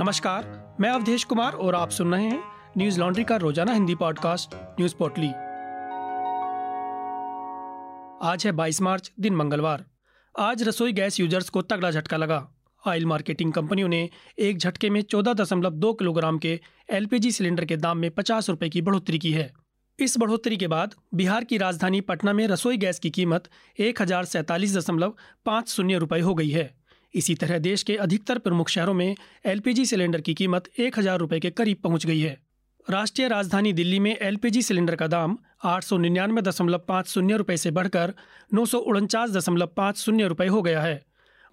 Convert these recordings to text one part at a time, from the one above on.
नमस्कार, मैं अवधेश कुमार और आप सुन रहे हैं न्यूज़ लॉन्ड्री का रोज़ाना हिंदी पॉडकास्ट, न्यूज़ पोर्टली। आज है 22 मार्च, दिन मंगलवार। आज रसोई गैस यूज़र्स को तगड़ा झटका लगा। ऑयल मार्केटिंग कंपनियों ने एक झटके में चौदह दशमलव दो किलोग्राम के एलपीजी सिलेंडर के दाम में पचास रुपए की बढ़ोतरी की है। इस बढ़ोतरी के बाद बिहार की राजधानी पटना में रसोई गैस की कीमत एक हज़ार सैंतालीस दशमलव पाँच शून्य रुपये हो गई है। इसी तरह देश के अधिकतर प्रमुख शहरों में एलपीजी सिलेंडर की कीमत एक हज़ार रुपये के करीब पहुँच गई है। राष्ट्रीय राजधानी दिल्ली में एलपीजी सिलेंडर का दाम आठ सौ निन्यानवे दशमलव पाँच शून्य रुपये से बढ़कर नौ सौ उनचास दशमलव पाँच शून्य रुपये हो गया है।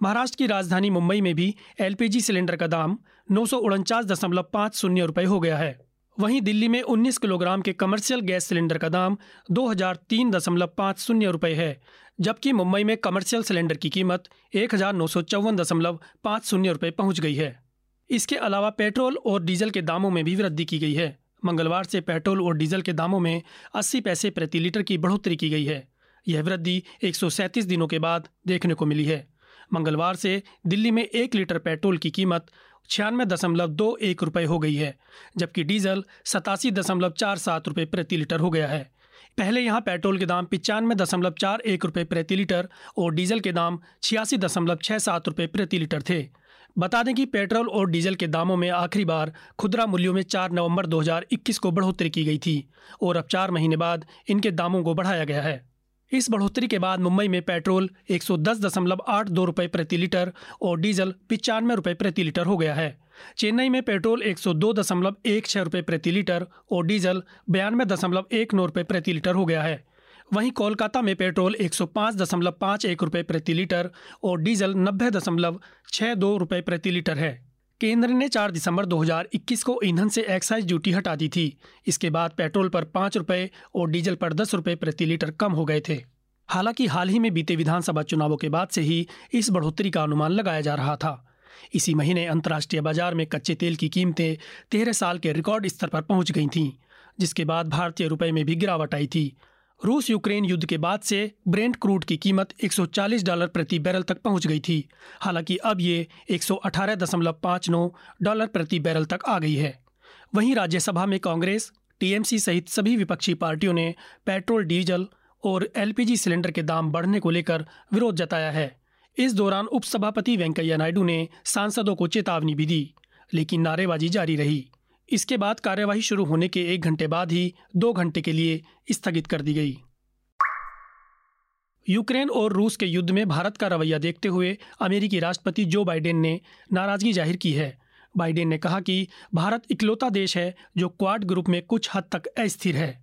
महाराष्ट्र की राजधानी मुंबई में भी एलपीजी सिलेंडर का दाम नौ सौ उनचास दशमलव पाँच शून्य रुपये हो गया है। वहीं दिल्ली में 19 किलोग्राम के कमर्शियल गैस सिलेंडर का दाम दो हज़ार तीन दशमलव पाँच शून्य रुपये है, जबकि मुंबई में कमर्शियल सिलेंडर की कीमत एक हज़ार नौ सौ चौवन दशमलव पाँच शून्य रुपये पहुँच गई है। इसके अलावा पेट्रोल और डीजल के दामों में भी वृद्धि की गई है। मंगलवार से पेट्रोल और डीजल के दामों में 80 पैसे प्रति लीटर की बढ़ोतरी की गई है। यह वृद्धि एक सौ सैंतीस दिनों के बाद देखने को मिली है। मंगलवार से दिल्ली में एक लीटर पेट्रोल की कीमत छियानवे दशमलव दो एक रुपये हो गई है, जबकि डीजल सतासी दशमलव चार सात रुपये प्रति लीटर हो गया है। पहले यहाँ पेट्रोल के दाम पचानवे दशमलव चार एक रुपये प्रति लीटर और डीजल के दाम छियासी दशमलव छः सात रुपये प्रति लीटर थे। बता दें कि पेट्रोल और डीजल के दामों में आखिरी बार खुदरा मूल्यों में 4 नवंबर 2021 को बढ़ोतरी की गई थी और अब चार महीने बाद इनके दामों को बढ़ाया गया है। इस बढ़ोतरी के बाद मुंबई में पेट्रोल एक सौ दस दशमलव आठ दो रुपये प्रति लीटर और डीजल पिचानवे रुपये प्रति लीटर हो गया है। चेन्नई में पेट्रोल एक सौ दो दशमलव एक छः रुपये प्रति लीटर और डीजल बयानवे दशमलव एक नौ रुपये प्रति लीटर हो गया है। वहीं कोलकाता में पेट्रोल एक सौ पाँच दशमलव पाँच एक रुपये प्रति लीटर और डीजल नब्बे दशमलव छः दो रुपये प्रति लीटर है। केंद्र ने 4 दिसंबर 2021 को ईंधन से एक्साइज ड्यूटी हटा दी थी। इसके बाद पेट्रोल पर पाँच रुपये और डीजल पर दस रुपये प्रति लीटर कम हो गए थे। हालाँकि हाल ही में बीते विधानसभा चुनावों के बाद से ही इस बढ़ोतरी का अनुमान लगाया जा रहा था। इसी महीने अंतर्राष्ट्रीय बाज़ार में कच्चे तेल की कीमतें तेरह साल के रिकॉर्ड स्तर पर पहुँच गई थीं, जिसके बाद भारतीय रुपये में भी गिरावट आई थी। रूस यूक्रेन युद्ध के बाद से ब्रेंट क्रूड की कीमत 140 डॉलर प्रति बैरल तक पहुँच गई थी। हालाँकि अब ये 118.59 डॉलर प्रति बैरल तक आ गई है। वहीं राज्यसभा में कांग्रेस, टीएमसी सहित सभी विपक्षी पार्टियों ने पेट्रोल, डीजल और एलपीजी सिलेंडर के दाम बढ़ने को लेकर विरोध जताया है। इस दौरान उपसभापति वेंकैया नायडू ने सांसदों को चेतावनी भी दी, लेकिन नारेबाजी जारी रही। इसके बाद कार्यवाही शुरू होने के एक घंटे बाद ही दो घंटे के लिए स्थगित कर दी गई। यूक्रेन और रूस के युद्ध में भारत का रवैया देखते हुए अमेरिकी राष्ट्रपति जो बाइडेन ने नाराज़गी ज़ाहिर की है। बाइडेन ने कहा कि भारत इकलौता देश है जो क्वाड ग्रुप में कुछ हद तक अस्थिर है।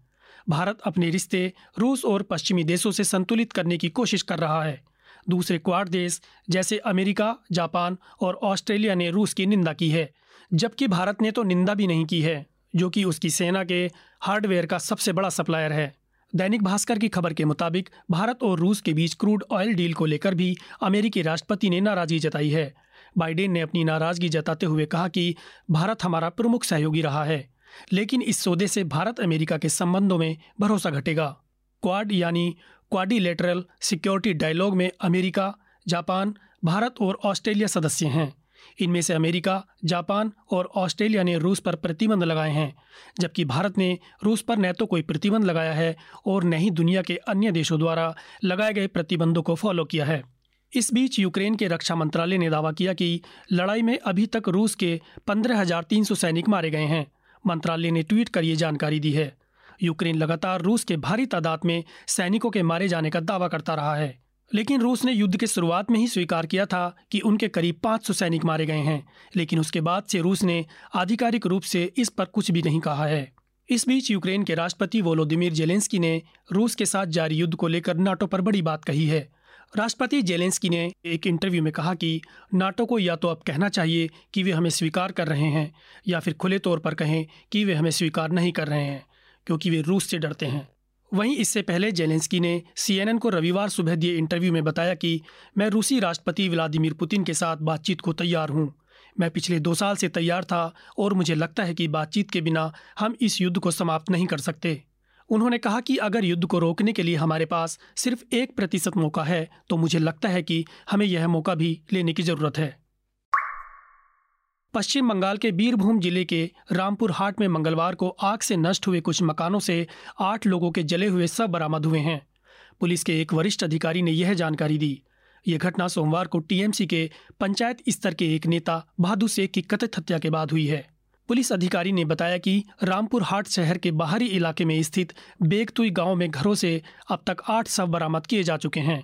भारत अपने रिश्ते रूस और पश्चिमी देशों से संतुलित करने की कोशिश कर रहा है। दूसरे क्वाड देश जैसे अमेरिका, जापान और ऑस्ट्रेलिया ने रूस की निंदा की है। जबकि भारत ने तो निंदा भी नहीं की है, जो कि उसकी सेना के हार्डवेयर का सबसे बड़ा सप्लायर है। दैनिक भास्कर की खबर के मुताबिक, भारत और रूस के बीच क्रूड ऑयल डील को लेकर भी अमेरिकी राष्ट्रपति ने नाराज़गी जताई है। बाइडेन ने अपनी नाराज़गी जताते हुए कहा कि भारत हमारा प्रमुख सहयोगी रहा है, लेकिन इस सौदे से भारत अमेरिका के संबंधों में भरोसा घटेगा। क्वाड यानी क्वाडिलेटरल सिक्योरिटी डायलॉग में अमेरिका, जापान, भारत और ऑस्ट्रेलिया सदस्य हैं। इनमें से अमेरिका, जापान और ऑस्ट्रेलिया ने रूस पर प्रतिबंध लगाए हैं, जबकि भारत ने रूस पर न तो कोई प्रतिबंध लगाया है और न ही दुनिया के अन्य देशों द्वारा लगाए गए प्रतिबंधों को फॉलो किया है। इस बीच यूक्रेन के रक्षा मंत्रालय ने दावा किया कि लड़ाई में अभी तक रूस के पंद्रह हज़ार तीन सौ सैनिक मारे गए हैं। मंत्रालय ने ट्वीट कर ये जानकारी दी है। यूक्रेन लगातार रूस के भारी तादाद में सैनिकों के मारे जाने का दावा करता रहा है। लेकिन रूस ने युद्ध के शुरुआत में ही स्वीकार किया था कि उनके करीब 500 सैनिक मारे गए हैं, लेकिन उसके बाद से रूस ने आधिकारिक रूप से इस पर कुछ भी नहीं कहा है। इस बीच यूक्रेन के राष्ट्रपति वोलोदिमिर जेलेंस्की ने रूस के साथ जारी युद्ध को लेकर नाटो पर बड़ी बात कही है। राष्ट्रपति जेलेंस्की ने एक इंटरव्यू में कहा कि नाटो को या तो अब कहना चाहिए कि वे हमें स्वीकार कर रहे हैं, या फिर खुले तौर पर कहें कि वे हमें स्वीकार नहीं कर रहे हैं, क्योंकि वे रूस से डरते हैं। वहीं इससे पहले जेलेंस्की ने सीएनएन को रविवार सुबह दिए इंटरव्यू में बताया कि मैं रूसी राष्ट्रपति व्लादिमीर पुतिन के साथ बातचीत को तैयार हूँ। मैं पिछले दो साल से तैयार था और मुझे लगता है कि बातचीत के बिना हम इस युद्ध को समाप्त नहीं कर सकते। उन्होंने कहा कि अगर युद्ध को रोकने के लिए हमारे पास सिर्फ़ एक प्रतिशत मौका है तो मुझे लगता है कि हमें यह मौका भी लेने की ज़रूरत है। पश्चिम बंगाल के बीरभूम ज़िले के रामपुर हाट में मंगलवार को आग से नष्ट हुए कुछ मकानों से आठ लोगों के जले हुए सब बरामद हुए हैं। पुलिस के एक वरिष्ठ अधिकारी ने यह जानकारी दी। यह घटना सोमवार को टीएमसी के पंचायत स्तर के एक नेता बहादुर शेख की कथित हत्या के बाद हुई है। पुलिस अधिकारी ने बताया कि रामपुर हाट शहर के बाहरी इलाके में स्थित बेगतुई गाँव में घरों से अब तक आठ शव बरामद किए जा चुके हैं।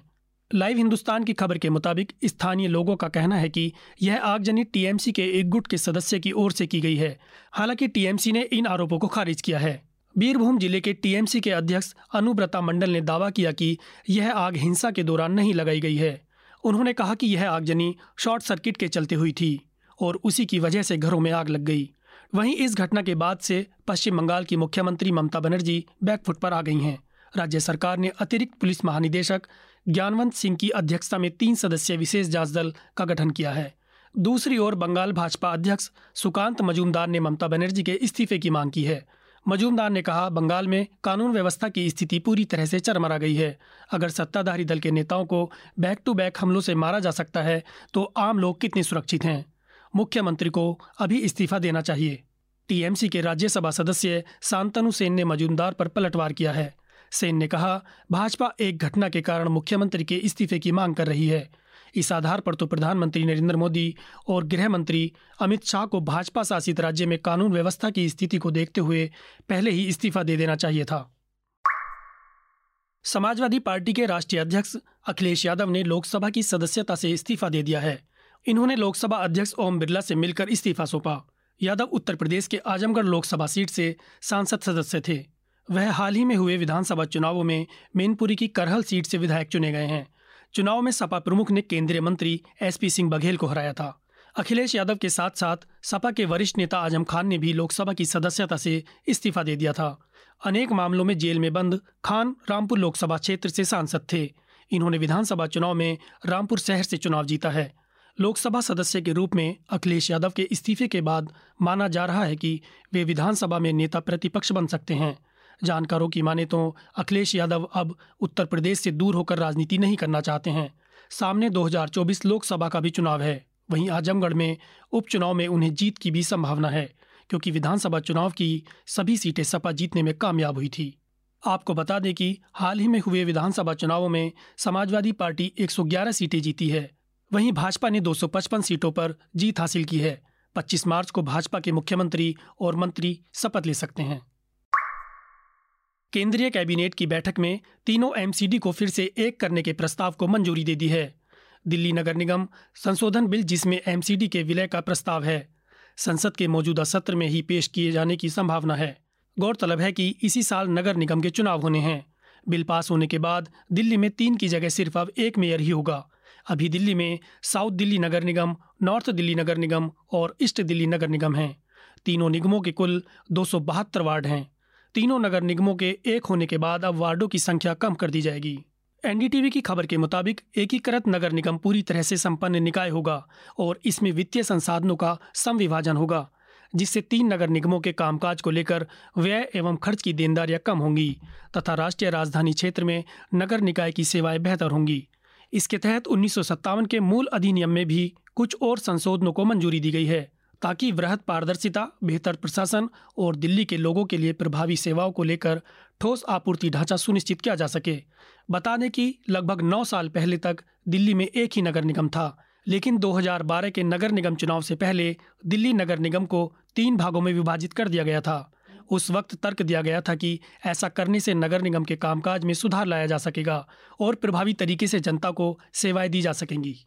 लाइव हिंदुस्तान की खबर के मुताबिक स्थानीय लोगों का कहना है कि यह आगजनी टीएमसी के एक गुट के सदस्य की ओर से की गई है। हालाँकि टीएमसी ने इन आरोपों को खारिज किया है। बीरभूम ज़िले के टीएमसी के अध्यक्ष अनुव्रता मंडल ने दावा किया कि यह आग हिंसा के दौरान नहीं लगाई गई है। उन्होंने कहा कि यह आगजनी शॉर्ट सर्किट के चलते हुई थी और उसी की वजह से घरों में आग लग गई। वहीं इस घटना के बाद से पश्चिम बंगाल की मुख्यमंत्री ममता बनर्जी बैकफुट पर आ गई हैं। राज्य सरकार ने अतिरिक्त पुलिस महानिदेशक ज्ञानवंत सिंह की अध्यक्षता में तीन सदस्यीय विशेष जाँच दल का गठन किया है। दूसरी ओर बंगाल भाजपा अध्यक्ष सुकांत मजूमदार ने ममता बनर्जी के इस्तीफे की मांग की है। मजूमदार ने कहा, बंगाल में कानून व्यवस्था की स्थिति पूरी तरह से चरमरा गई है। अगर सत्ताधारी दल के नेताओं को बैक टू बैक हमलों से मारा जा सकता है तो आम लोग कितने सुरक्षित हैं? मुख्यमंत्री को अभी इस्तीफा देना चाहिए। टीएमसी के राज्यसभा सदस्य शांतनु सेन ने मजूमदार पर पलटवार किया है। सेन ने कहा, भाजपा एक घटना के कारण मुख्यमंत्री के इस्तीफे की मांग कर रही है। इस आधार पर तो प्रधानमंत्री नरेंद्र मोदी और गृह मंत्री अमित शाह को भाजपा शासित राज्य में कानून व्यवस्था की स्थिति को देखते हुए पहले ही इस्तीफा दे देना चाहिए था। समाजवादी पार्टी के राष्ट्रीय अध्यक्ष अखिलेश यादव ने लोकसभा की सदस्यता से इस्तीफा दे दिया है। इन्होंने लोकसभा अध्यक्ष ओम बिरला से मिलकर इस्तीफा सौंपा। यादव उत्तर प्रदेश के आजमगढ़ लोकसभा सीट से सांसद सदस्य थे। वह हाल ही में हुए विधानसभा चुनावों में मैनपुरी की करहल सीट से विधायक चुने गए हैं। चुनाव में सपा प्रमुख ने केंद्रीय मंत्री एसपी सिंह बघेल को हराया था। अखिलेश यादव के साथ साथ सपा के वरिष्ठ नेता आज़म खान ने भी लोकसभा की सदस्यता से इस्तीफा दे दिया था। अनेक मामलों में जेल में बंद खान रामपुर लोकसभा क्षेत्र से सांसद थे। इन्होंने विधानसभा चुनाव में रामपुर शहर से चुनाव जीता है। लोकसभा सदस्य के रूप में अखिलेश यादव के इस्तीफे के बाद माना जा रहा है कि वे विधानसभा में नेता प्रतिपक्ष बन सकते हैं। जानकारों की माने तो अखिलेश यादव अब उत्तर प्रदेश से दूर होकर राजनीति नहीं करना चाहते हैं। सामने 2024 लोकसभा का भी चुनाव है। वहीं आजमगढ़ में उपचुनाव में उन्हें जीत की भी संभावना है, क्योंकि विधानसभा चुनाव की सभी सीटें सपा जीतने में कामयाब हुई थी। आपको बता दें कि हाल ही में हुए विधानसभा चुनावों में समाजवादी पार्टी 111 सीटें जीती है। वहीं भाजपा ने 255 सीटों पर जीत हासिल की है। 25 मार्च को भाजपा के मुख्यमंत्री और मंत्री शपथ ले सकते हैं। केंद्रीय कैबिनेट की बैठक में तीनों एमसीडी को फिर से एक करने के प्रस्ताव को मंजूरी दे दी है। दिल्ली नगर निगम संशोधन बिल, जिसमें एमसीडी के विलय का प्रस्ताव है, संसद के मौजूदा सत्र में ही पेश किए जाने की संभावना है। गौरतलब है कि इसी साल नगर निगम के चुनाव होने हैं। बिल पास होने के बाद दिल्ली में तीन की जगह सिर्फ़ अब एक मेयर ही होगा। अभी दिल्ली में साउथ दिल्ली नगर निगम, नॉर्थ दिल्ली नगर निगम और ईस्ट दिल्ली नगर निगम हैं। तीनों निगमों के कुल दो सौ बहत्तर वार्ड हैं। तीनों नगर निगमों के एक होने के बाद अब वार्डों की संख्या कम कर दी जाएगी। एनडीटीवी की खबर के मुताबिक एकीकृत नगर निगम पूरी तरह से संपन्न निकाय होगा और इसमें वित्तीय संसाधनों का संविभाजन होगा, जिससे तीन नगर निगमों के कामकाज को लेकर व्यय एवं खर्च की देनदारियाँ कम होंगी तथा राष्ट्रीय राजधानी क्षेत्र में नगर निकाय की सेवाएँ बेहतर होंगी। इसके तहत उन्नीस सौ सत्तावन के मूल अधिनियम में भी कुछ और संशोधनों को मंजूरी दी गई है। ताकि वृहद पारदर्शिता, बेहतर प्रशासन और दिल्ली के लोगों के लिए प्रभावी सेवाओं को लेकर ठोस आपूर्ति ढांचा सुनिश्चित किया जा सके। बता दें कि लगभग नौ साल पहले तक दिल्ली में एक ही नगर निगम था, लेकिन 2012 के नगर निगम चुनाव से पहले दिल्ली नगर निगम को तीन भागों में विभाजित कर दिया गया था। उस वक्त तर्क दिया गया था कि ऐसा करने से नगर निगम के कामकाज में सुधार लाया जा सकेगा और प्रभावी तरीके से जनता को सेवाएँ दी जा सकेंगी।